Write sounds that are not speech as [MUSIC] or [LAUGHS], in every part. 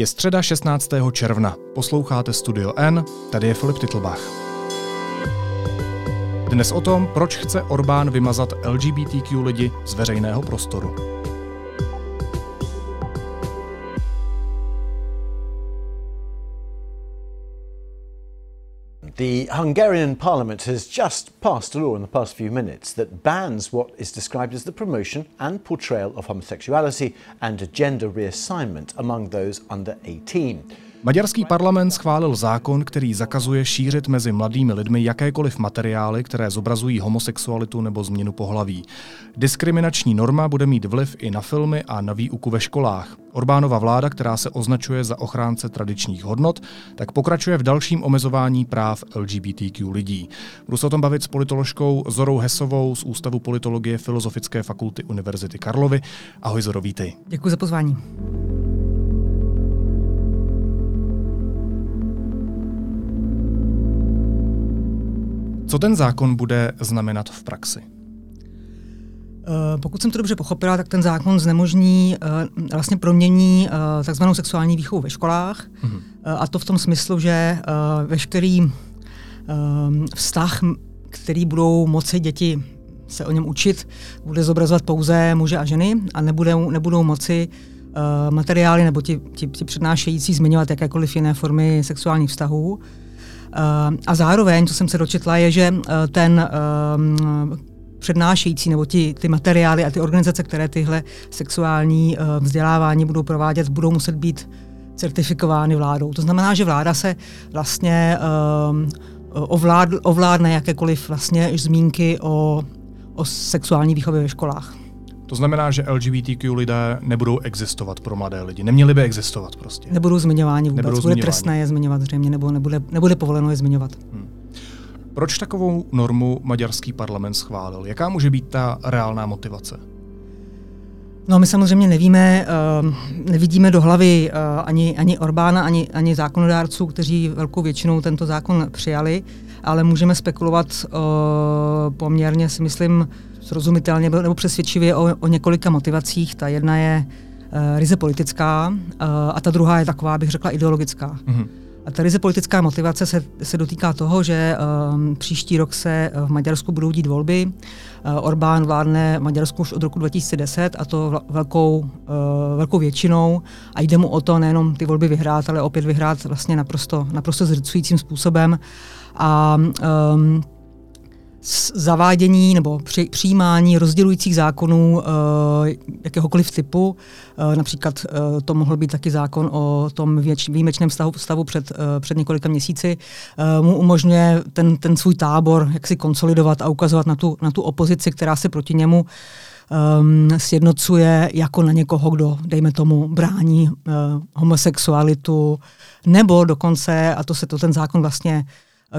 Je středa 16. června. Posloucháte Studio N, tady je Filip Titlbach. Dnes o tom, proč chce Orbán vymazat LGBTQ lidi z veřejného prostoru. The Hungarian parliament has just passed a law in the past few minutes that bans what is described as the promotion and portrayal of homosexuality and gender reassignment among those under 18. Maďarský parlament schválil zákon, který zakazuje šířit mezi mladými lidmi jakékoliv materiály, které zobrazují homosexualitu nebo změnu pohlaví. Diskriminační norma bude mít vliv i na filmy a na výuku ve školách. Orbánova vláda, která se označuje za ochránce tradičních hodnot, tak pokračuje v dalším omezování práv LGBTQ lidí. Budu se o tom bavit s politoložkou Zorou Hesovou z Ústavu politologie Filozofické fakulty Univerzity Karlovy. Ahoj Zoro, vítej. Děkuji za pozvání. Co ten zákon bude znamenat v praxi? Eh, pokud jsem to dobře pochopila, tak ten zákon znemožní, eh, vlastně promění eh, takzvanou sexuální výchovu ve školách. Mm-hmm. A to v tom smyslu, že veškerý vztah, který budou moci děti se o něm učit, bude zobrazovat pouze muže a ženy a nebudou, nebudou moci materiály nebo ti, ti, ti přednášející zmiňovat jakékoliv jiné formy sexuálních vztahů. A zároveň, co jsem se dočetla, je, že eh, ten eh, přednášející nebo ti, ty materiály a ty organizace, které tyhle sexuální vzdělávání budou provádět, budou muset být certifikovány vládou. To znamená, že vláda se vlastně ovlád, ovládne jakékoliv vlastně zmínky o, o sexuální výchově ve školách. To znamená, že LGBTQ lidé nebudou existovat pro mladé lidi. Neměli by existovat prostě. Nebudou zmiňováni vůbec. Nebudou bude zmiňováni. trestné je zmiňovat zřejmě, nebo nebude, nebude povoleno je zmiňovat. Hmm. Proč takovou normu maďarský parlament schválil? Jaká může být ta reálná motivace? No my samozřejmě nevíme, uh, nevidíme do hlavy uh, ani, ani Orbána, ani, ani zákonodárců, kteří velkou většinou tento zákon přijali, ale můžeme spekulovat uh, poměrně, si myslím, srozumitelně nebo přesvědčivě o, o několika motivacích. Ta jedna je uh, ryze politická uh, a ta druhá je taková, bych řekla, ideologická. Mm-hmm. A ta ryze politická motivace se, se dotýká toho, že um, příští rok se v Maďarsku budou dít volby. Uh, Orbán vládne Maďarsku už od roku 2010 a to velkou, uh, velkou většinou a jde mu o to nejenom ty volby vyhrát, ale opět vyhrát vlastně naprosto, naprosto zrcujícím způsobem. A um, zavádění nebo při, přijímání rozdělujících zákonů uh, jakéhokoliv typu. Uh, například uh, to mohl být taky zákon o tom věč, výjimečném stavu, stavu před, uh, před několika měsíci. Uh, mu umožňuje ten, ten svůj tábor jak si konsolidovat a ukazovat na tu, na tu opozici, která se proti němu um, sjednocuje jako na někoho, kdo, dejme tomu, brání uh, homosexualitu, nebo dokonce, a to se to ten zákon vlastně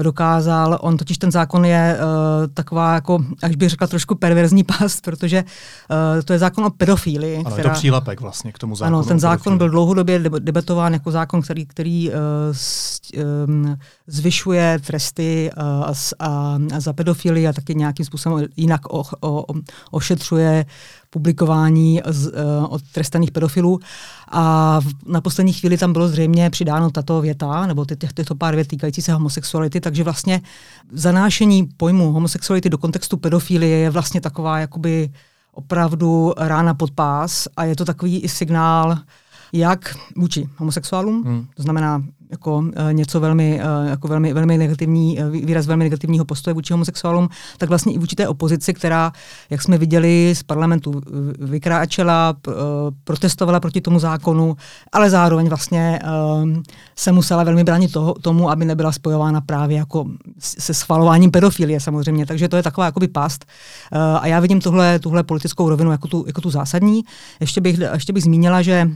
dokázal. On totiž ten zákon je uh, taková, jako, až bych řekla, trošku perverzní [LAUGHS] past, protože uh, to je zákon o pedofílii. Ano, která, je to přílepek vlastně k tomu zákonu. Ano, ten zákon byl dlouhodobě debatován jako zákon, který, který uh, um, zvyšuje tresty uh, a, a, a za pedofilii a taky nějakým způsobem jinak o, o, ošetřuje publikování z, uh, od trestaných pedofilů. A v, na poslední chvíli tam bylo zřejmě přidáno tato věta, nebo ty, těchto pár vět týkající se homosexuality, takže vlastně zanášení pojmu homosexuality do kontextu pedofilie je vlastně taková jakoby opravdu rána pod pás a je to takový i signál, jak vůči homosexuálům, hmm. to znamená jako uh, něco velmi, uh, jako velmi, velmi negativní, uh, výraz velmi negativního postoje vůči homosexuálům, tak vlastně i vůči té opozici, která, jak jsme viděli, z parlamentu vykráčela, protestovala proti tomu zákonu, ale zároveň vlastně se musela velmi bránit toho, tomu, aby nebyla spojována právě jako se schvalováním pedofilie samozřejmě. Takže to je taková jakoby past. A já vidím tuhle, tuhle politickou rovinu jako tu, jako tu zásadní. Ještě bych, ještě bych zmínila, že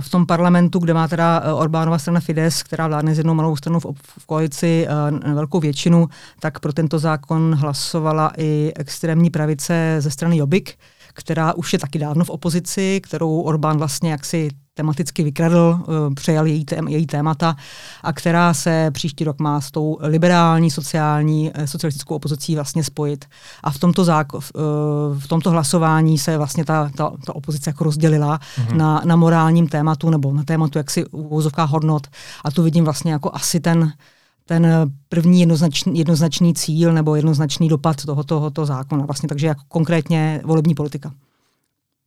v tom parlamentu, kde má teda eh, Orbánova strana Fides, která vládne s jednou malou stranou v, v koalici uh, velkou většinu, tak pro tento zákon hlasovala i extrémní pravice ze strany Jobbik, která už je taky dávno v opozici, kterou Orbán vlastně jaksi tematicky vykradl, eh, přejal její, tém, její témata a která se příští rok má s tou liberální sociální eh, socialistickou opozicí vlastně spojit. A v tomto, záko, v, v tomto hlasování se vlastně ta, ta, ta opozice jako rozdělila mm-hmm. na, na morálním tématu nebo na tématu jaksi uvozovká hodnot. A tu vidím vlastně jako asi ten ten první jednoznačný, jednoznačný cíl nebo jednoznačný dopad tohoto, tohoto zákona. Vlastně takže jako konkrétně volební politika.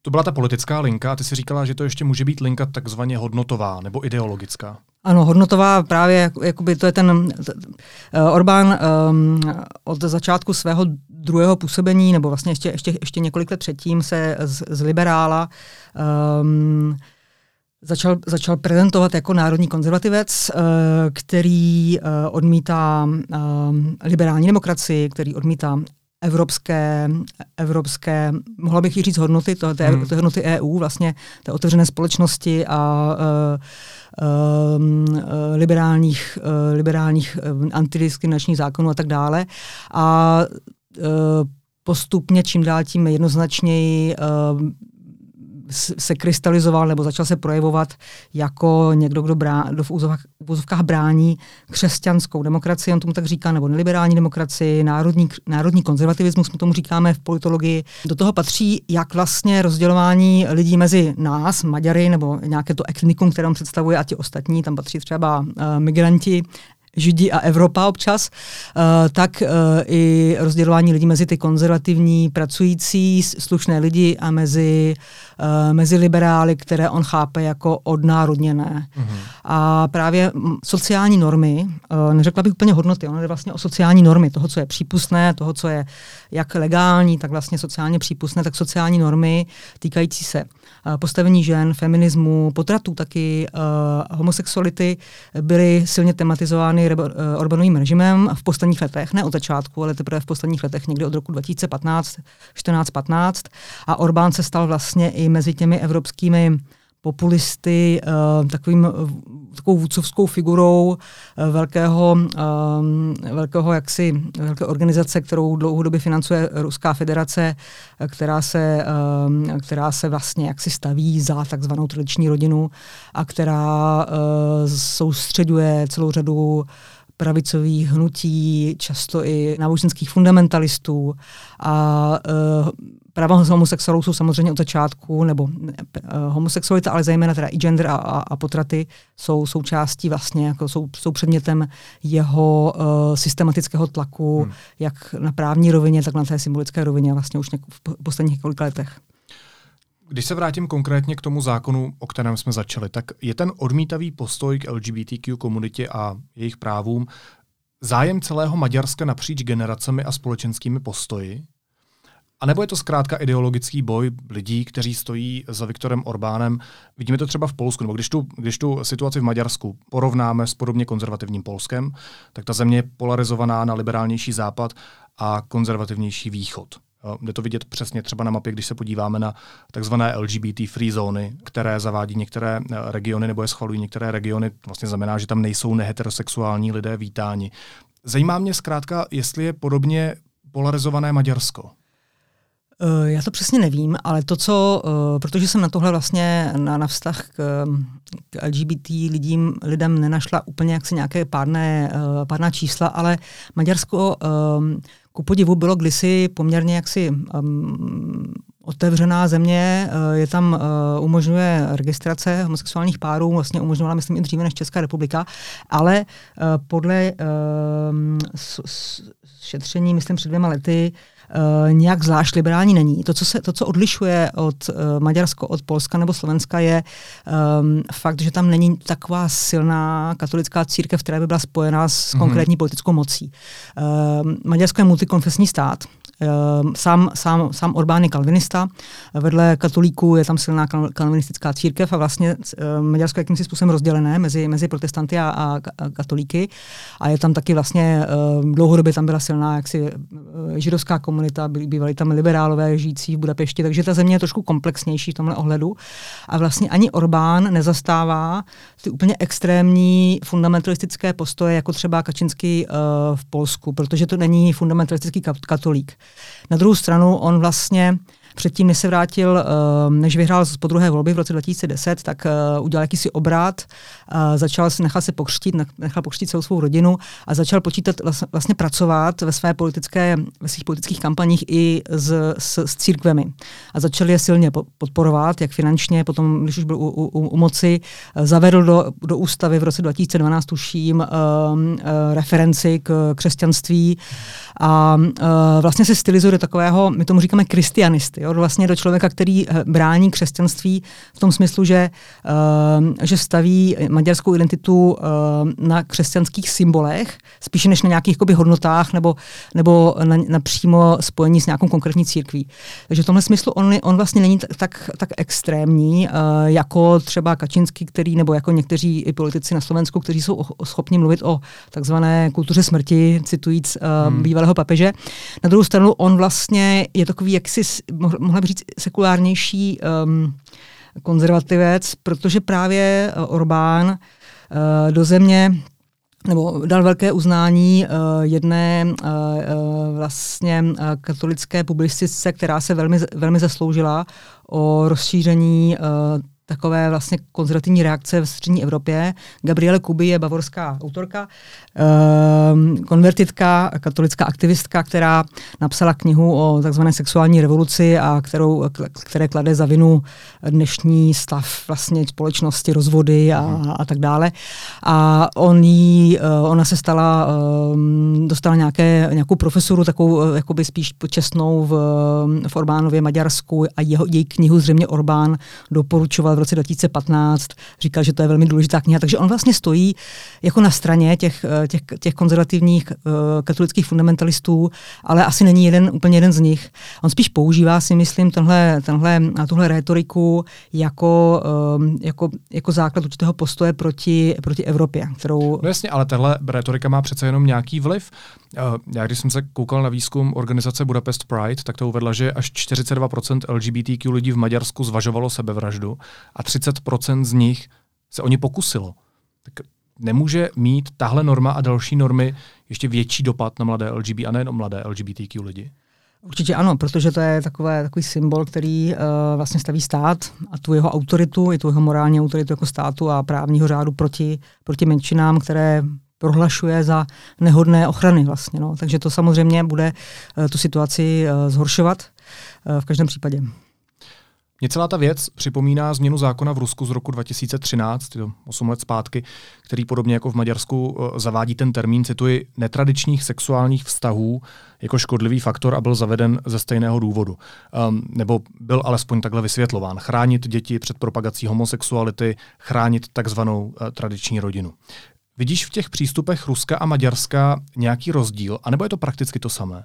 To byla ta politická linka a ty si říkala, že to ještě může být linka takzvaně hodnotová nebo ideologická. Ano, hodnotová právě, jakoby to je ten uh, Orbán um, od začátku svého druhého působení, nebo vlastně ještě, ještě, ještě několik let předtím se z, z liberála um, začal, začal prezentovat jako národní konzervativec, uh, který uh, odmítá uh, liberální demokracii, který odmítá evropské, evropské, mohla bych říct hodnoty, to, to, hmm. to hodnoty EU, vlastně té otevřené společnosti a uh, uh, liberálních, uh, liberálních uh, antidiskriminačních zákonů a tak dále. A uh, postupně čím dál tím jednoznačněji uh, se krystalizoval nebo začal se projevovat jako někdo, kdo, brá, kdo v úzovkách brání křesťanskou demokracii, on tomu tak říká, nebo neliberální demokracii, národní, národní konzervativismus, my tomu říkáme v politologii. Do toho patří jak vlastně rozdělování lidí mezi nás, Maďary, nebo nějaké to etnikum, které on představuje, a ti ostatní, tam patří třeba uh, migranti, Židi a Evropa občas, uh, tak uh, i rozdělování lidí mezi ty konzervativní, pracující, slušné lidi a mezi, uh, mezi liberály, které on chápe jako odnárodněné. Mm-hmm. A právě sociální normy, neřekla bych úplně hodnoty, ono je vlastně o sociální normy, toho, co je přípustné, toho, co je jak legální, tak vlastně sociálně přípustné, tak sociální normy týkající se postavení žen, feminismu, potratů taky, homosexuality byly silně tematizovány uh, Orbanovým režimem v posledních letech, ne od začátku, ale teprve v posledních letech, někdy od roku 2015, 14-15. A Orbán se stal vlastně i mezi těmi evropskými populisty uh, takovým takovou vůcovskou figurou uh, velkého, velkého jaksi, velké organizace, kterou dlouhodobě financuje Ruská federace, která se, která se vlastně jaksi staví za takzvanou tradiční rodinu a která soustředuje celou řadu pravicových hnutí, často i náboženských fundamentalistů a práva homosexuálů jsou samozřejmě od začátku, nebo ne, uh, homosexualita, ale zejména teda i gender a, a, a potraty jsou součástí vlastně, jako jsou, jsou předmětem jeho uh, systematického tlaku, hmm. jak na právní rovině, tak na té symbolické rovině vlastně už něk- v posledních několika letech. Když se vrátím konkrétně k tomu zákonu, o kterém jsme začali, tak je ten odmítavý postoj k LGBTQ komunitě a jejich právům zájem celého Maďarska napříč generacemi a společenskými postoji? A nebo je to zkrátka ideologický boj lidí, kteří stojí za Viktorem Orbánem? Vidíme to třeba v Polsku, nebo když tu, když tu situaci v Maďarsku porovnáme s podobně konzervativním Polskem, tak ta země je polarizovaná na liberálnější západ a konzervativnější východ. Jde to vidět přesně třeba na mapě, když se podíváme na takzvané LGBT free zóny, které zavádí některé eh, regiony nebo je schvalují některé regiony. Vlastně znamená, že tam nejsou neheterosexuální lidé vítáni. Zajímá mě zkrátka, jestli je podobně polarizované Maďarsko. Eh, já to přesně nevím, ale to, co, eh, protože jsem na tohle vlastně na, na vztah k, k LGBT lidím, lidem nenašla úplně jaksi nějaké pádné, pádná čísla, ale Maďarsko ku podivu bylo kdysi poměrně jaksi um, otevřená země, je tam uh, umožňuje registrace homosexuálních párů, vlastně umožňovala, myslím, i dříve než Česká republika, ale uh, podle uh, s, s, šetření, myslím, před dvěma lety, Uh, nějak zvlášť liberální není. To, co, se, to, co odlišuje od uh, Maďarsko od Polska nebo Slovenska, je um, fakt, že tam není taková silná katolická církev, která by byla spojená s mm-hmm. konkrétní politickou mocí. Uh, Maďarsko je multikonfesní stát, sám, sám, sám Orbán je kalvinista, vedle katolíků je tam silná kalvinistická církev a vlastně ehm, Maďarsko je jakýmsi způsobem rozdělené mezi, mezi protestanty a, a, katolíky. A je tam taky vlastně ehm, dlouhodobě tam byla silná jaksi židovská komunita, bývali tam liberálové žijící v Budapešti, takže ta země je trošku komplexnější v tomhle ohledu. A vlastně ani Orbán nezastává ty úplně extrémní fundamentalistické postoje, jako třeba Kačinský v Polsku, protože to není fundamentalistický katolík. Na druhou stranu on vlastně Předtím, než se vrátil, než vyhrál po druhé volby v roce 2010, tak udělal jakýsi obrat, začal se, nechal se pokřtít, nechal pokřtít celou svou rodinu a začal počítat, vlastně pracovat ve své politické, ve svých politických kampaních i s, s, s církvemi. A začal je silně podporovat, jak finančně, potom, když už byl u, u, u moci, zavedl do, do ústavy v roce 2012, tuším, uh, uh, referenci k křesťanství a vlastně se stylizuje do takového, my tomu říkáme kristianisty, jo, vlastně do člověka, který brání křesťanství v tom smyslu, že, uh, že staví maďarskou identitu uh, na křesťanských symbolech, spíše než na nějakých jakoby, hodnotách nebo, nebo na, na přímo spojení s nějakou konkrétní církví. Takže v tomhle smyslu on, on vlastně není tak, tak, extrémní, jako třeba Kačinský, který, nebo jako někteří i politici na Slovensku, kteří jsou schopni mluvit o takzvané kultuře smrti, citujíc hmm. bývalého papeže. Na druhou stranu on vlastně je takový jaksi, mohla bych říct, sekulárnější um, konzervativec, protože právě Orbán uh, do země nebo dal velké uznání uh, jedné uh, vlastně uh, katolické publicistice, která se velmi, velmi zasloužila o rozšíření uh, takové vlastně konzervativní reakce v střední Evropě. Gabriele Kuby je bavorská autorka, eh, konvertitka, katolická aktivistka, která napsala knihu o takzvané sexuální revoluci a kterou, které klade za vinu dnešní stav vlastně společnosti, rozvody a, mhm. a tak dále. A on jí, eh, ona se stala, eh, dostala nějaké, nějakou profesoru, takovou eh, jakoby spíš počestnou v, v Orbánově Maďarsku a jeho, její knihu zřejmě Orbán doporučoval v roce 2015, říkal, že to je velmi důležitá kniha, takže on vlastně stojí jako na straně těch, těch, těch konzervativních uh, katolických fundamentalistů, ale asi není jeden, úplně jeden z nich. On spíš používá si myslím tenhle, tenhle, tuhle retoriku jako, jako, jako základ určitého postoje proti, proti Evropě, kterou... No jasně, ale tahle retorika má přece jenom nějaký vliv. Já když jsem se koukal na výzkum organizace Budapest Pride, tak to uvedla, že až 42% LGBTQ lidí v Maďarsku zvažovalo sebevraždu a 30% z nich se o ně pokusilo. Tak nemůže mít tahle norma a další normy ještě větší dopad na mladé LGBT a nejen mladé LGBTQ lidi? Určitě ano, protože to je takové, takový symbol, který uh, vlastně staví stát a tu jeho autoritu, i tu jeho morální autoritu jako státu a právního řádu proti, proti menšinám, které prohlašuje za nehodné ochrany vlastně. No. Takže to samozřejmě bude uh, tu situaci uh, zhoršovat uh, v každém případě. Mě celá ta věc připomíná změnu zákona v Rusku z roku 2013, 8 let zpátky, který podobně jako v Maďarsku eh, zavádí ten termín, cituji, netradičních sexuálních vztahů jako škodlivý faktor a byl zaveden ze stejného důvodu. Um, nebo byl alespoň takhle vysvětlován. Chránit děti před propagací homosexuality, chránit takzvanou uh, tradiční rodinu. Vidíš v těch přístupech Ruska a Maďarska nějaký rozdíl, anebo je to prakticky to samé?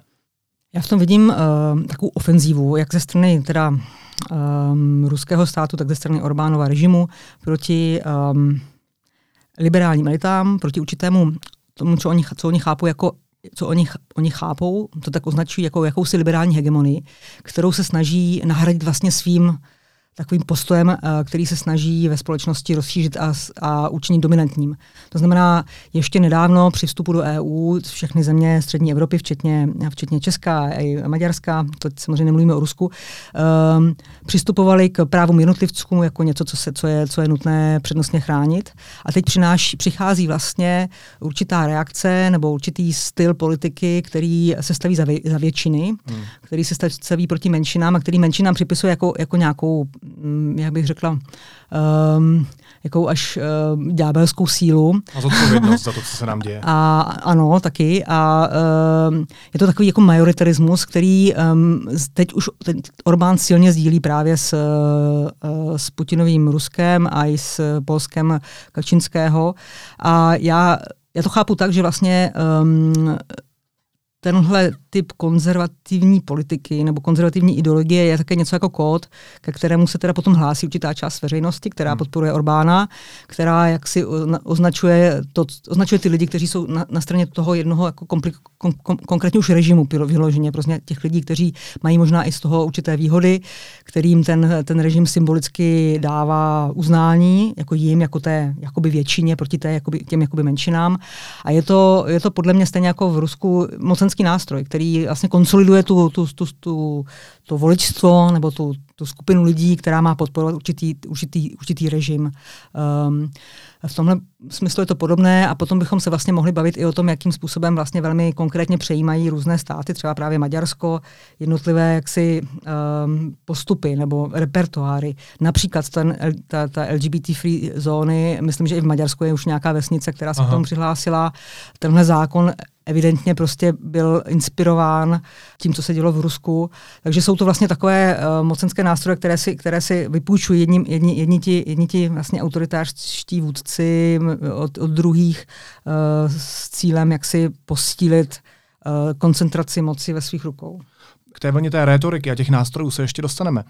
Já v tom vidím uh, takovou ofenzívu, jak ze strany teda um, ruského státu, tak ze strany Orbánova režimu proti um, liberálním elitám, proti určitému tomu, co oni, co oni chápou jako co oni, oni chápou, to tak označují jako jakousi liberální hegemonii, kterou se snaží nahradit vlastně svým takovým postojem, eh, který se snaží ve společnosti rozšířit a, a učinit dominantním. To znamená, ještě nedávno při vstupu do EU všechny země střední Evropy, včetně, včetně Česká a Maďarska, to samozřejmě nemluvíme o Rusku, um, přistupovali k právům jednotlivcům jako něco, co, se, co, je, co je nutné přednostně chránit. A teď přináší, přichází vlastně určitá reakce nebo určitý styl politiky, který se staví za, vě, za většiny, hmm. který se staví proti menšinám a který menšinám připisuje jako, jako nějakou jak bych řekla, um, jakou až uh, ďábelskou sílu. A zodpovědnost [LAUGHS] za to, co se nám děje. A ano, taky. A uh, je to takový jako majoritarismus, který um, teď už teď Orbán silně sdílí právě s, uh, s Putinovým Ruskem a i s Polskem Kačinského. A já, já to chápu tak, že vlastně um, tenhle typ konzervativní politiky nebo konzervativní ideologie je také něco jako kód, ke kterému se teda potom hlásí určitá část veřejnosti, která hmm. podporuje Orbána, která jaksi označuje, to, označuje ty lidi, kteří jsou na, na straně toho jednoho jako komplik, kon, kon, konkrétně už režimu vyloženě, prostě těch lidí, kteří mají možná i z toho určité výhody, kterým ten, ten režim symbolicky dává uznání, jako jim, jako té jakoby většině proti té, jakoby, těm jakoby menšinám. A je to, je to podle mě stejně jako v Rusku moc mocenský nástroj, který vlastně konsoliduje tu, tu, tu, tu, to voličstvo nebo tu, tu skupinu lidí, která má podporovat určitý, určitý, určitý režim. Um, v tomhle smyslu je to podobné a potom bychom se vlastně mohli bavit i o tom, jakým způsobem vlastně velmi konkrétně přejímají různé státy, třeba právě Maďarsko, jednotlivé jaksi um, postupy nebo repertoáry. Například ten, ta, ta LGBT free zóny, myslím, že i v Maďarsku je už nějaká vesnice, která se Aha. k tomu přihlásila. Tenhle zákon evidentně prostě byl inspirován tím, co se dělo v Rusku. Takže jsou to vlastně takové uh, mocenské nástroje, které si, které si vypůjčují jedni, jedni, jedni, ti, jedni ti vlastně autoritářští vůdci od, od druhých uh, s cílem, jak si postílit uh, koncentraci moci ve svých rukou. K té vlně té rétoriky a těch nástrojů se ještě dostaneme.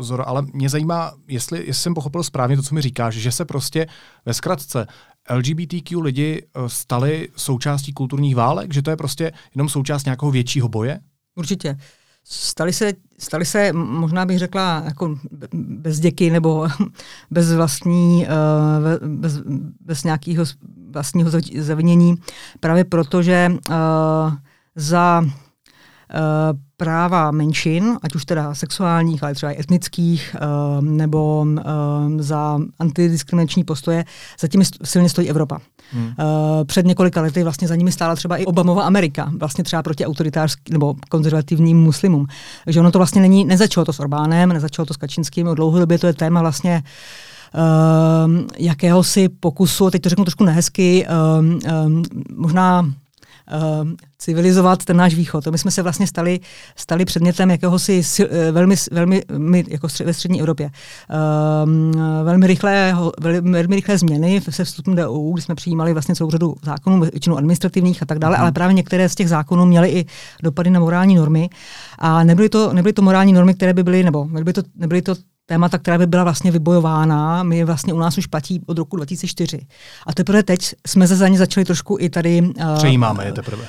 Zoro, ale mě zajímá, jestli, jestli jsem pochopil správně to, co mi říkáš, že se prostě ve zkratce LGBTQ lidi eh, stali součástí kulturních válek, že to je prostě jenom součást nějakého většího boje? Určitě. Stali se, stali se, možná bych řekla, jako bez děky nebo [LAUGHS] bez vlastní, eh, bez, bez nějakého vlastního zavinění, právě proto, že uh, za práva menšin, ať už teda sexuálních, ale třeba i etnických, uh, nebo uh, za antidiskriminační postoje, zatím silně stojí Evropa. Hmm. Před několika lety vlastně za nimi stála třeba i Obamova Amerika, vlastně třeba proti autoritářským nebo konzervativním muslimům. Takže ono to vlastně není, nezačalo to s Orbánem, nezačalo to s Kačinským, dlouhodobě to je téma vlastně uh, jakéhosi pokusu, teď to řeknu trošku nehezky, uh, uh, možná uh, civilizovat ten náš východ. My jsme se vlastně stali, stali předmětem jakéhosi eh, velmi, velmi my, jako ve střední Evropě. Um, velmi, rychlé, velmi, velmi rychlé změny se vstupem do EU, kdy jsme přijímali vlastně celou řadu zákonů, většinou administrativních a tak dále, mm. ale právě některé z těch zákonů měly i dopady na morální normy. A nebyly to, nebyly to morální normy, které by byly, nebo nebyly to, nebyly to témata, která by byla vlastně vybojována, my vlastně u nás už platí od roku 2004. A teprve teď jsme se za ně začali trošku i tady... Uh, Přejímáme je teprve.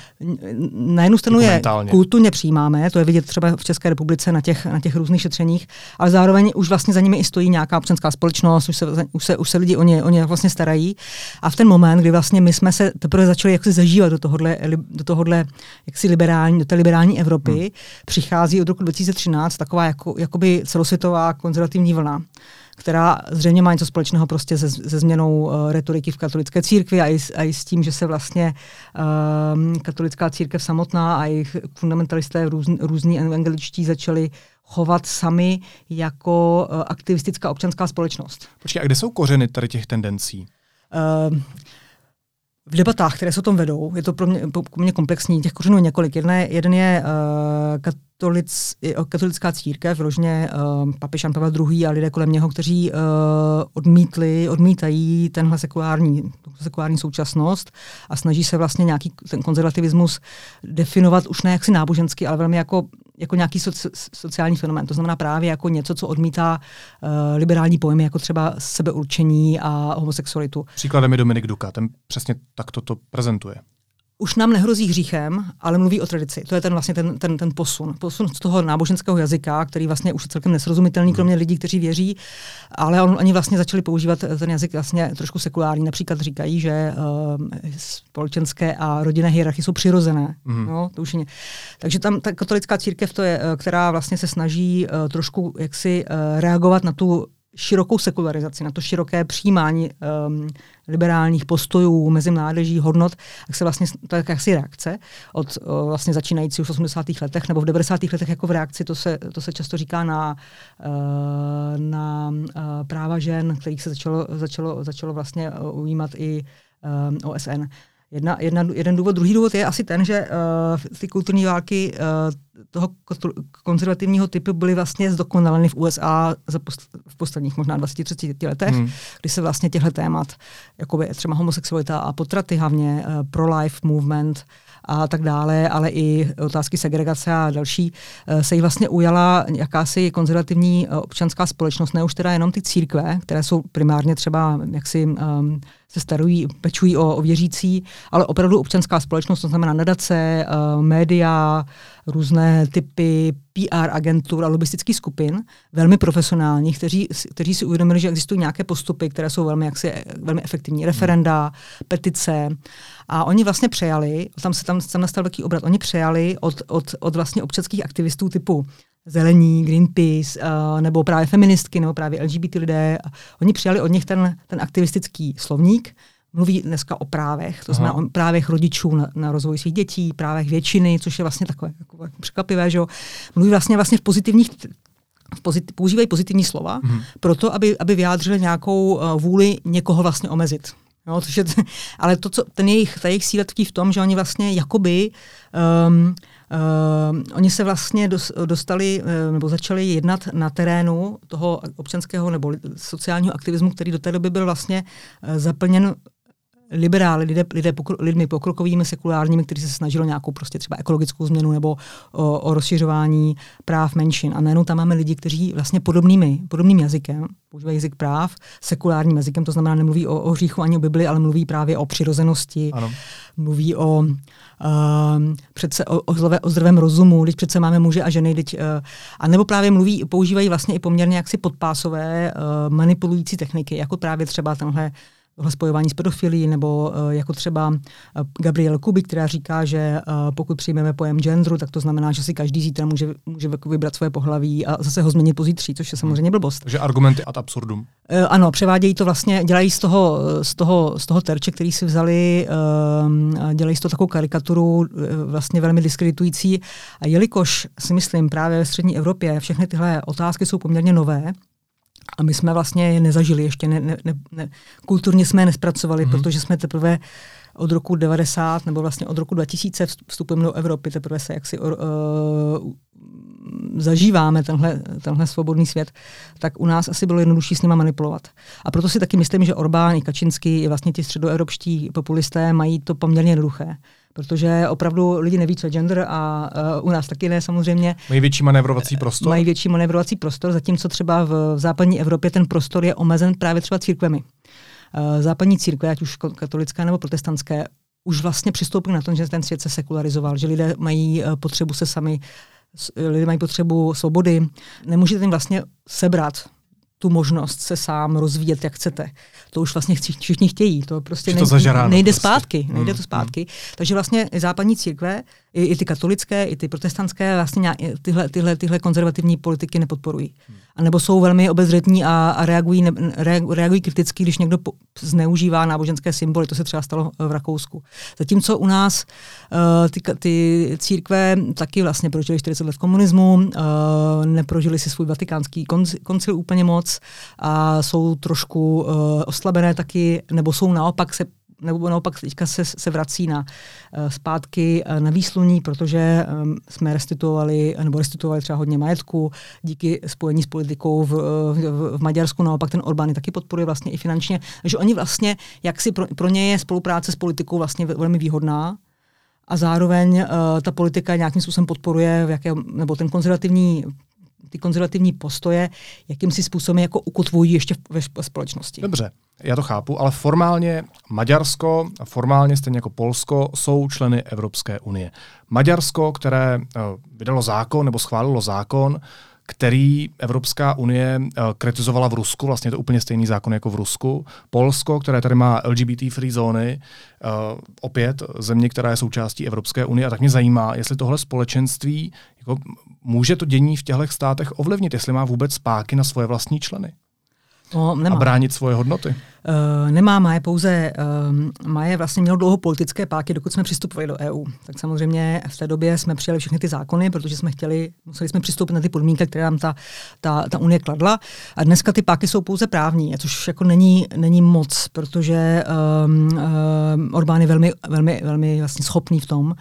Na jednu stranu je kulturně přijímáme, to je vidět třeba v České republice na těch, na těch různých šetřeních, ale zároveň už vlastně za nimi i stojí nějaká občanská společnost, už se, už se, už se lidi o ně, o ně vlastně starají. A v ten moment, kdy vlastně my jsme se teprve začali jaksi zažívat do tohohle, do tohohle jaksi liberální, do té liberální Evropy, hmm. přichází od roku 2013 taková jako, jakoby celosvětová konzervativní konzervativní vlna, která zřejmě má něco společného prostě se, se změnou uh, retoriky v katolické církvi a i, a i s tím, že se vlastně uh, katolická církev samotná a jejich fundamentalisté růz, různí evangeličtí začali chovat sami jako uh, aktivistická občanská společnost. Počkej, a kde jsou kořeny tady těch tendencí? Uh, v debatách, které se o tom vedou, je to pro mě, pro mě komplexní, těch kořenů je několik. Jedné, jeden je uh, katolic, katolická církev, vložně uh, papež Jan Pavel II. a lidé kolem něho, kteří uh, odmítli, odmítají tenhle sekulární, sekulární současnost a snaží se vlastně nějaký ten konzervativismus definovat už ne jaksi nábožensky, ale velmi jako jako nějaký soci, sociální fenomén. To znamená právě jako něco, co odmítá uh, liberální pojmy, jako třeba sebeurčení a homosexualitu. Příkladem je Dominik Duka, ten přesně takto to prezentuje už nám nehrozí hříchem, ale mluví o tradici. To je ten vlastně ten, ten, ten posun. Posun z toho náboženského jazyka, který vlastně už je celkem nesrozumitelný, hmm. kromě lidí, kteří věří, ale on, oni vlastně začali používat ten jazyk vlastně trošku sekulární. Například říkají, že uh, společenské a rodinné hierarchie jsou přirozené. Hmm. No, to už je, takže tam ta katolická církev, to je, eh, která vlastně se snaží uh, trošku jaksi uh, reagovat na tu širokou sekularizaci, na to široké přijímání um, liberálních postojů mezi mládeží, hodnot, tak se vlastně, to je jakási reakce od uh, vlastně začínající už v 80. letech nebo v 90. letech jako v reakci, to se, to se často říká na, uh, na uh, práva žen, kterých se začalo, začalo, začalo vlastně ujímat i um, OSN. Jedna, jedna, jeden důvod. Druhý důvod je asi ten, že uh, ty kulturní války uh, toho konzervativního typu byly vlastně zdokonaleny v USA za post, v posledních možná 20-30 letech, hmm. kdy se vlastně těchto témat, jako by třeba homosexualita a potraty hlavně, uh, pro-life movement a tak dále, ale i otázky segregace a další, uh, se jí vlastně ujala jakási konzervativní uh, občanská společnost, ne už teda jenom ty církve, které jsou primárně třeba jaksi um, se starují, pečují o, o věřící, ale opravdu občanská společnost, to znamená nadace, uh, média, různé typy PR agentur a lobistických skupin, velmi profesionální, kteří, kteří si uvědomili, že existují nějaké postupy, které jsou velmi, jaksi, velmi efektivní. Referenda, petice. A oni vlastně přejali, tam se tam, tam nastal velký obrat, oni přejali od, od, od vlastně občanských aktivistů typu zelení, Greenpeace, uh, nebo právě feministky, nebo právě LGBT lidé. Oni přijali od nich ten, ten aktivistický slovník, mluví dneska o právech, to Aha. znamená o právech rodičů na, na rozvoj svých dětí, právech většiny, což je vlastně takové jako překvapivé, že jo. Mluví vlastně vlastně v pozitivních v pozit, používají pozitivní slova, hmm. proto, aby, aby vyjádřili nějakou uh, vůli někoho vlastně omezit. Jo, což je, [LAUGHS] ale to, co, ten jejich, ta jejich síla tkví v tom, že oni vlastně jakoby um, Uh, oni se vlastně dostali uh, nebo začali jednat na terénu toho občanského nebo sociálního aktivismu, který do té doby byl vlastně uh, zaplněn liberály, lidé, lidé pokro, lidmi pokrokovými, sekulárními, kteří se snažili nějakou prostě třeba ekologickou změnu nebo o, o rozšiřování práv menšin. A najednou tam máme lidi, kteří vlastně podobnými, podobným jazykem, používají jazyk práv, sekulárním jazykem, to znamená nemluví o, o hříchu ani o Bibli, ale mluví právě o přirozenosti, ano. mluví o uh, přece o, o, zlové, o zdravém rozumu, když přece máme muže a ženy, teď, uh, a nebo právě mluví, používají vlastně i poměrně jaksi podpásové uh, manipulující techniky, jako právě třeba tenhle spojování s pedofilí, nebo uh, jako třeba uh, Gabriel Kuby, která říká, že uh, pokud přijmeme pojem genderu, tak to znamená, že si každý zítra může, může vybrat svoje pohlaví a zase ho změnit pozítří, což je samozřejmě blbost. Takže argumenty ad absurdum. Ano, převádějí to vlastně, dělají z toho, z toho, z toho terče, který si vzali, dělají z toho takovou karikaturu vlastně velmi diskreditující. A jelikož si myslím právě ve střední Evropě všechny tyhle otázky jsou poměrně nové, a my jsme vlastně je nezažili ještě, ne, ne, ne, ne, kulturně jsme je nespracovali, mm-hmm. protože jsme teprve od roku 90 nebo vlastně od roku 2000 vstupujeme do Evropy, teprve se jaksi uh, zažíváme tenhle, tenhle svobodný svět, tak u nás asi bylo jednodušší s nima manipulovat. A proto si taky myslím, že Orbán i Kačinský i vlastně ti středoevropští populisté mají to poměrně jednoduché protože opravdu lidi neví, co je gender a uh, u nás taky ne samozřejmě. Mají větší manévrovací prostor? Mají větší manévrovací prostor, zatímco třeba v, v západní Evropě ten prostor je omezen právě třeba církvemi. Uh, západní církve, ať už katolické nebo protestantské, už vlastně přistoupili na to, že ten svět se sekularizoval, že lidé mají uh, potřebu se sami, lidé mají potřebu svobody. Nemůžete jim vlastně sebrat tu možnost se sám rozvíjet, jak chcete. To už vlastně všichni chtějí. To prostě to nejde, nejde prostě. zpátky. Nejde mm, to zpátky. Mm. Takže vlastně západní církve, i, i ty katolické, i ty protestantské, vlastně nějak, tyhle, tyhle, tyhle konzervativní politiky nepodporují. Mm a nebo jsou velmi obezřetní a, a reagují, ne, reagují kriticky, když někdo po, zneužívá náboženské symboly. To se třeba stalo v Rakousku. Zatímco u nás uh, ty, ty církve taky vlastně prožili 40 let komunismu, uh, neprožili si svůj vatikánský koncil úplně moc a jsou trošku uh, oslabené taky, nebo jsou naopak se nebo naopak teďka se, se vrací na uh, zpátky uh, na výsluní, protože um, jsme restituovali, nebo restituovali třeba hodně majetku díky spojení s politikou v, v, v Maďarsku, naopak ten Orbán je taky podporuje vlastně i finančně, že oni vlastně, jak si pro, pro ně je spolupráce s politikou vlastně velmi výhodná, a zároveň uh, ta politika nějakým způsobem podporuje, v jaké, nebo ten konzervativní ty konzervativní postoje jakýmsi způsobem jako ukotvují ještě ve společnosti. Dobře, já to chápu, ale formálně Maďarsko, formálně stejně jako Polsko, jsou členy Evropské unie. Maďarsko, které uh, vydalo zákon nebo schválilo zákon, který Evropská unie uh, kritizovala v Rusku, vlastně je to úplně stejný zákon jako v Rusku. Polsko, které tady má LGBT free zóny, uh, opět země, která je součástí Evropské unie. A tak mě zajímá, jestli tohle společenství jako, může to dění v těchto státech ovlivnit, jestli má vůbec spáky na svoje vlastní členy. No, nemá. A bránit svoje hodnoty? Uh, nemá, má je pouze, uh, má je vlastně mělo dlouho politické páky, dokud jsme přistupovali do EU. Tak samozřejmě v té době jsme přijali všechny ty zákony, protože jsme chtěli, museli jsme přistoupit na ty podmínky, které nám ta, ta, ta Unie kladla. A dneska ty páky jsou pouze právní, což jako není, není moc, protože um, uh, Orbán je velmi, velmi, velmi vlastně schopný v tom uh,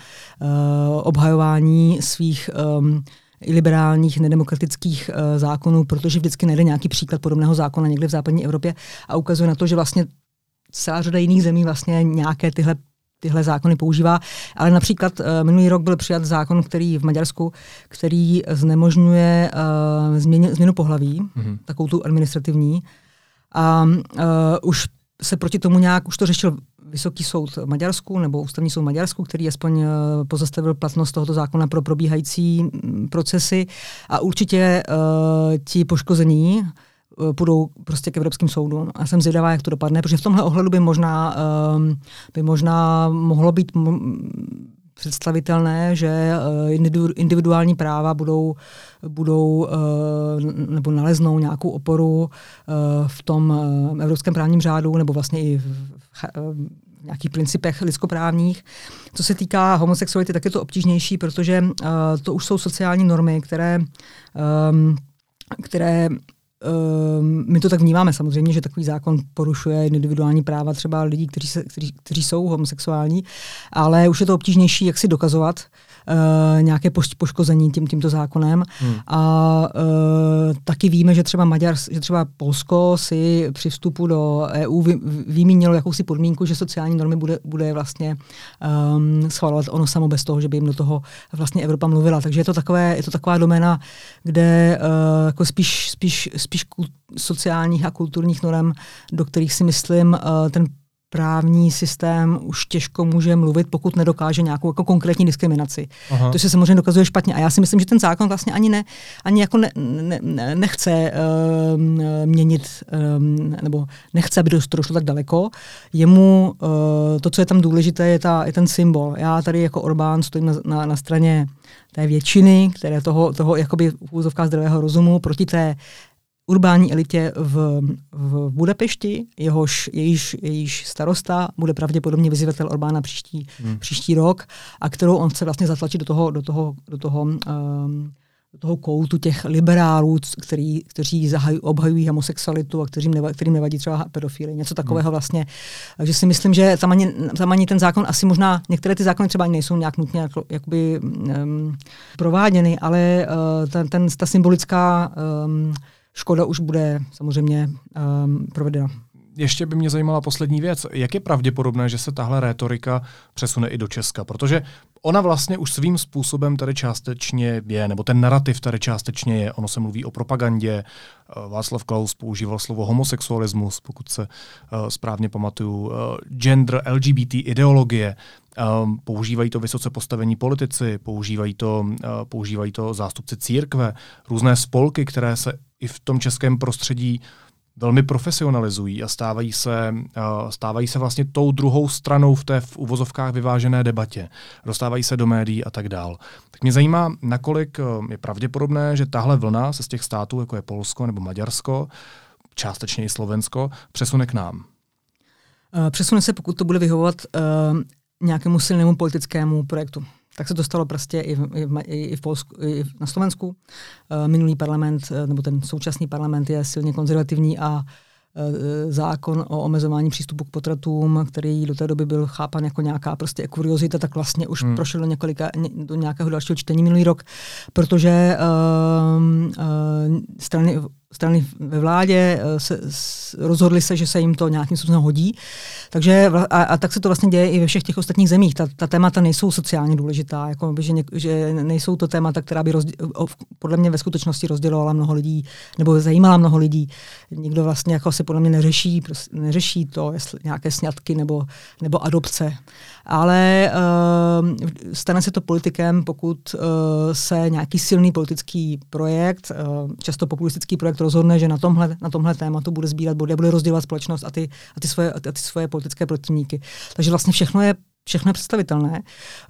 obhajování svých um, liberálních, nedemokratických uh, zákonů, protože vždycky najde nějaký příklad podobného zákona někde v západní Evropě a ukazuje na to, že vlastně celá řada jiných zemí vlastně nějaké tyhle tyhle zákony používá, ale například uh, minulý rok byl přijat zákon, který v Maďarsku, který znemožňuje uh, změně, změnu pohlaví, mm-hmm. takovou tu administrativní. A uh, už se proti tomu nějak, už to řešil Vysoký soud Maďarsku nebo Ústavní soud Maďarsku, který aspoň eh, pozastavil platnost tohoto zákona pro probíhající mm, procesy a určitě uh, ti poškození uh, půjdou prostě k Evropským soudům. A jsem zvědavá, jak to dopadne, protože v tomhle ohledu by možná, by možná mohlo být představitelné, že eh, individuální práva budou, budou eh, nebo naleznou nějakou oporu eh, v tom evropském právním řádu nebo vlastně i v nějakých principech lidskoprávních. Co se týká homosexuality, tak je to obtížnější, protože to už jsou sociální normy, které, které my to tak vnímáme samozřejmě, že takový zákon porušuje individuální práva třeba lidí, kteří, se, kteří, kteří jsou homosexuální, ale už je to obtížnější, jak si dokazovat uh, nějaké poškození tím, tímto zákonem. Hmm. A uh, taky víme, že třeba Maďar, že třeba Polsko si při vstupu do EU vy, vymínilo jakousi podmínku, že sociální normy bude, bude vlastně um, schvalovat ono samo bez toho, že by jim do toho vlastně Evropa mluvila. Takže je to, takové, je to taková doména, kde uh, jako spíš, spíš, spíš sociálních a kulturních norm, do kterých si myslím uh, ten právní systém už těžko může mluvit, pokud nedokáže nějakou jako konkrétní diskriminaci. Aha. To se samozřejmě dokazuje špatně. A já si myslím, že ten zákon vlastně ani, ne, ani jako ne, ne, nechce uh, měnit, um, nebo nechce, aby to došlo tak daleko. Jemu uh, to, co je tam důležité, je, ta, je ten symbol. Já tady jako Orbán stojím na, na, na straně té většiny, které toho, toho jakoby v úzovkách zdravého rozumu proti té urbání elitě v, v Budapešti, jehož, jejíž, jejíž starosta bude pravděpodobně vyzývatel Orbána příští, hmm. příští rok a kterou on chce vlastně zatlačit do toho, do toho, do toho um, do toho koutu těch liberálů, který, kteří zahaj, obhajují homosexualitu a kterým, neva, kterým nevadí třeba pedofily. Něco takového hmm. vlastně. Takže si myslím, že tam ani, tam ani ten zákon, asi možná, některé ty zákony třeba ani nejsou nějak nutně jako, jakoby, um, prováděny, ale uh, ten, ten, ta symbolická um, škoda už bude samozřejmě um, provedena. Ještě by mě zajímala poslední věc. Jak je pravděpodobné, že se tahle rétorika přesune i do Česka? Protože ona vlastně už svým způsobem tady částečně je, nebo ten narrativ tady částečně je. Ono se mluví o propagandě. Václav Klaus používal slovo homosexualismus, pokud se uh, správně pamatuju. Uh, gender, LGBT ideologie. Um, používají to vysoce postavení politici, používají to, uh, používají to zástupci církve, různé spolky, které se i v tom českém prostředí velmi profesionalizují a stávají se, uh, stávají se vlastně tou druhou stranou v té v uvozovkách vyvážené debatě. Dostávají se do médií a tak dál. Tak mě zajímá, nakolik uh, je pravděpodobné, že tahle vlna se z těch států, jako je Polsko nebo Maďarsko, částečně i Slovensko, přesune k nám. Přesune se, pokud to bude vyhovovat nějakému silnému politickému projektu. Tak se to stalo prostě i v, i v, i v Polsku, i na Slovensku. Uh, minulý parlament, uh, nebo ten současný parlament je silně konzervativní a uh, zákon o omezování přístupu k potratům, který do té doby byl chápan jako nějaká prostě kuriozita, tak vlastně už hmm. prošel do, několika, do nějakého dalšího čtení minulý rok, protože uh, uh, strany strany ve vládě eh, se, s, rozhodli se, že se jim to nějakým způsobem hodí. Takže a, a tak se to vlastně děje i ve všech těch ostatních zemích. Ta, ta témata nejsou sociálně důležitá, jako by, že, ně, že nejsou to témata, která by rozdě, podle mě ve skutečnosti rozdělovala mnoho lidí, nebo zajímala mnoho lidí. Nikdo vlastně jako se podle mě neřeší, prostě neřeší to, jestli nějaké sňatky nebo, nebo adopce ale uh, stane se to politikem, pokud uh, se nějaký silný politický projekt, uh, často populistický projekt rozhodne, že na tomhle, na tomhle tématu bude sbírat body a bude rozdělovat společnost a ty, a ty, svoje, a ty svoje politické protivníky. Takže vlastně všechno je všechno je představitelné.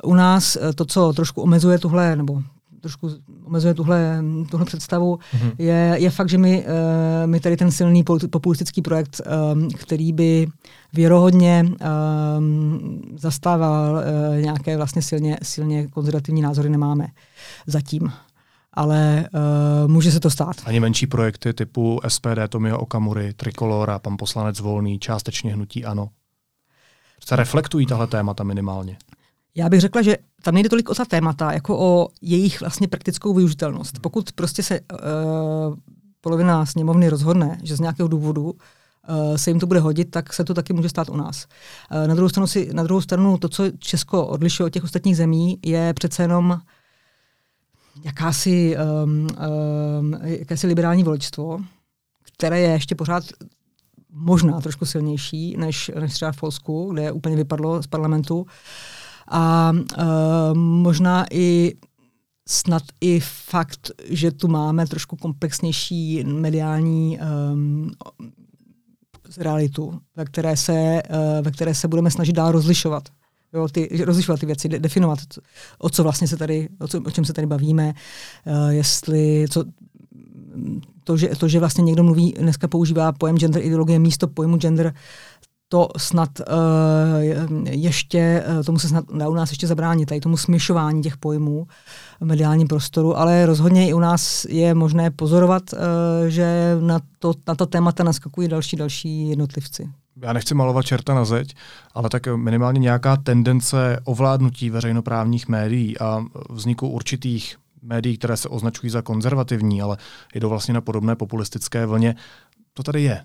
U nás to, co trošku omezuje tuhle, nebo trošku omezuje tuhle, tuhle představu, mm-hmm. je, je fakt, že my, uh, my tady ten silný populistický projekt, um, který by věrohodně um, zastával uh, nějaké vlastně silně, silně konzervativní názory, nemáme zatím ale uh, může se to stát. Ani menší projekty typu SPD Tomio Okamury, Trikolora, pan poslanec Volný, částečně hnutí ANO. Se reflektují tahle témata minimálně. Já bych řekla, že tam nejde tolik o ta témata, jako o jejich vlastně praktickou využitelnost. Pokud prostě se uh, polovina sněmovny rozhodne, že z nějakého důvodu uh, se jim to bude hodit, tak se to taky může stát u nás. Uh, na, druhou stranu si, na druhou stranu to, co Česko odlišuje od těch ostatních zemí, je přece jenom jakási, um, um, jakési liberální voličstvo, které je ještě pořád možná trošku silnější než, než třeba v Polsku, kde úplně vypadlo z parlamentu. A uh, možná i snad i fakt, že tu máme trošku komplexnější mediální um, realitu, ve které, se, uh, ve které se budeme snažit dál rozlišovat. Jo, ty, rozlišovat ty věci, definovat, o co vlastně se tady, o, co, o čem se tady bavíme, uh, jestli, co, to, že, to, že vlastně někdo mluví, dneska používá pojem gender ideologie místo pojmu gender, to snad uh, ještě, uh, tomu se snad dá u nás ještě zabránit, tady tomu směšování těch pojmů v mediálním prostoru, ale rozhodně i u nás je možné pozorovat, uh, že na to, na to témata naskakují další další jednotlivci. Já nechci malovat čerta na zeď, ale tak minimálně nějaká tendence ovládnutí veřejnoprávních médií a vzniku určitých médií, které se označují za konzervativní, ale jdou vlastně na podobné populistické vlně, to tady je.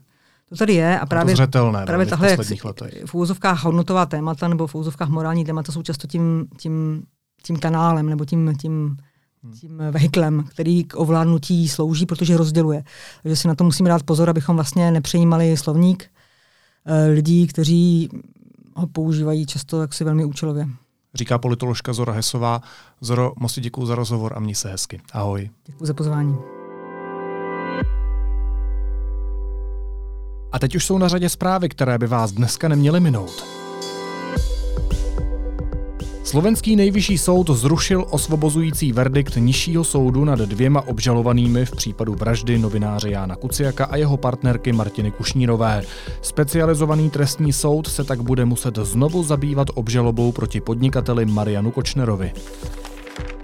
To tady je a právě, to zřetelné, právě tahle letech. v úvozovkách hodnotová témata nebo v úvozovkách morální témata jsou často tím, tím, tím kanálem nebo tím, tím, tím vehiklem, který k ovládnutí slouží, protože rozděluje. Takže si na to musíme dát pozor, abychom vlastně nepřejímali slovník lidí, kteří ho používají často jaksi velmi účelově. Říká politoložka Zora Hesová. Zoro, moc děkuji za rozhovor a měj se hezky. Ahoj. Děkuji za pozvání. A teď už jsou na řadě zprávy, které by vás dneska neměly minout. Slovenský nejvyšší soud zrušil osvobozující verdikt nižšího soudu nad dvěma obžalovanými v případu vraždy novináře Jána Kuciaka a jeho partnerky Martiny Kušnírové. Specializovaný trestní soud se tak bude muset znovu zabývat obžalobou proti podnikateli Marianu Kočnerovi.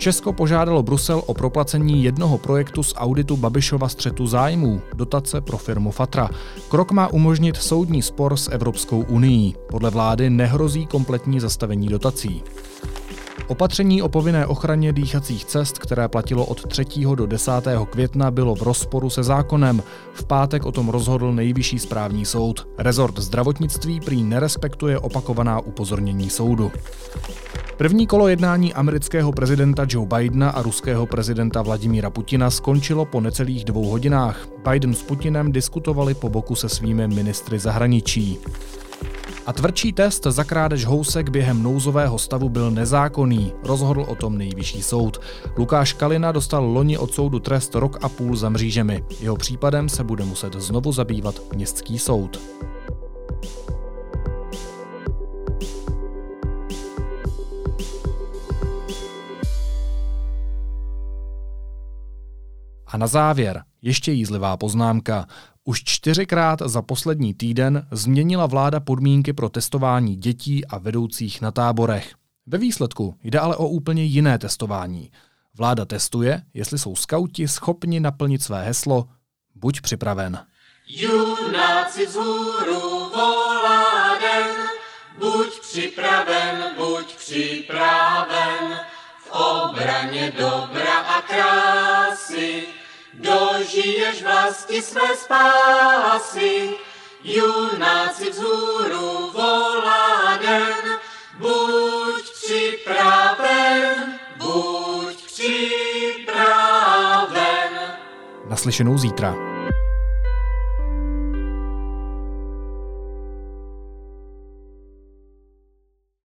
Česko požádalo Brusel o proplacení jednoho projektu z auditu Babišova střetu zájmů, dotace pro firmu Fatra. Krok má umožnit soudní spor s Evropskou unii. Podle vlády nehrozí kompletní zastavení dotací. Opatření o povinné ochraně dýchacích cest, které platilo od 3. do 10. května, bylo v rozporu se zákonem. V pátek o tom rozhodl nejvyšší správní soud. Rezort zdravotnictví prý nerespektuje opakovaná upozornění soudu. První kolo jednání amerického prezidenta Joe Bidena a ruského prezidenta Vladimíra Putina skončilo po necelých dvou hodinách. Biden s Putinem diskutovali po boku se svými ministry zahraničí. A tvrdší test za krádež housek během nouzového stavu byl nezákonný, rozhodl o tom nejvyšší soud. Lukáš Kalina dostal loni od soudu trest rok a půl za mřížemi. Jeho případem se bude muset znovu zabývat městský soud. A na závěr ještě jízlivá poznámka. Už čtyřikrát za poslední týden změnila vláda podmínky pro testování dětí a vedoucích na táborech. Ve výsledku jde ale o úplně jiné testování. Vláda testuje, jestli jsou skauti schopni naplnit své heslo Buď připraven. Junáci vzhůru volá den, buď připraven, buď připraven, v obraně dobra a krásy dožiješ vlasti své spásy. Junáci vzhůru volá den, buď připraven, buď připraven. Naslyšenou zítra.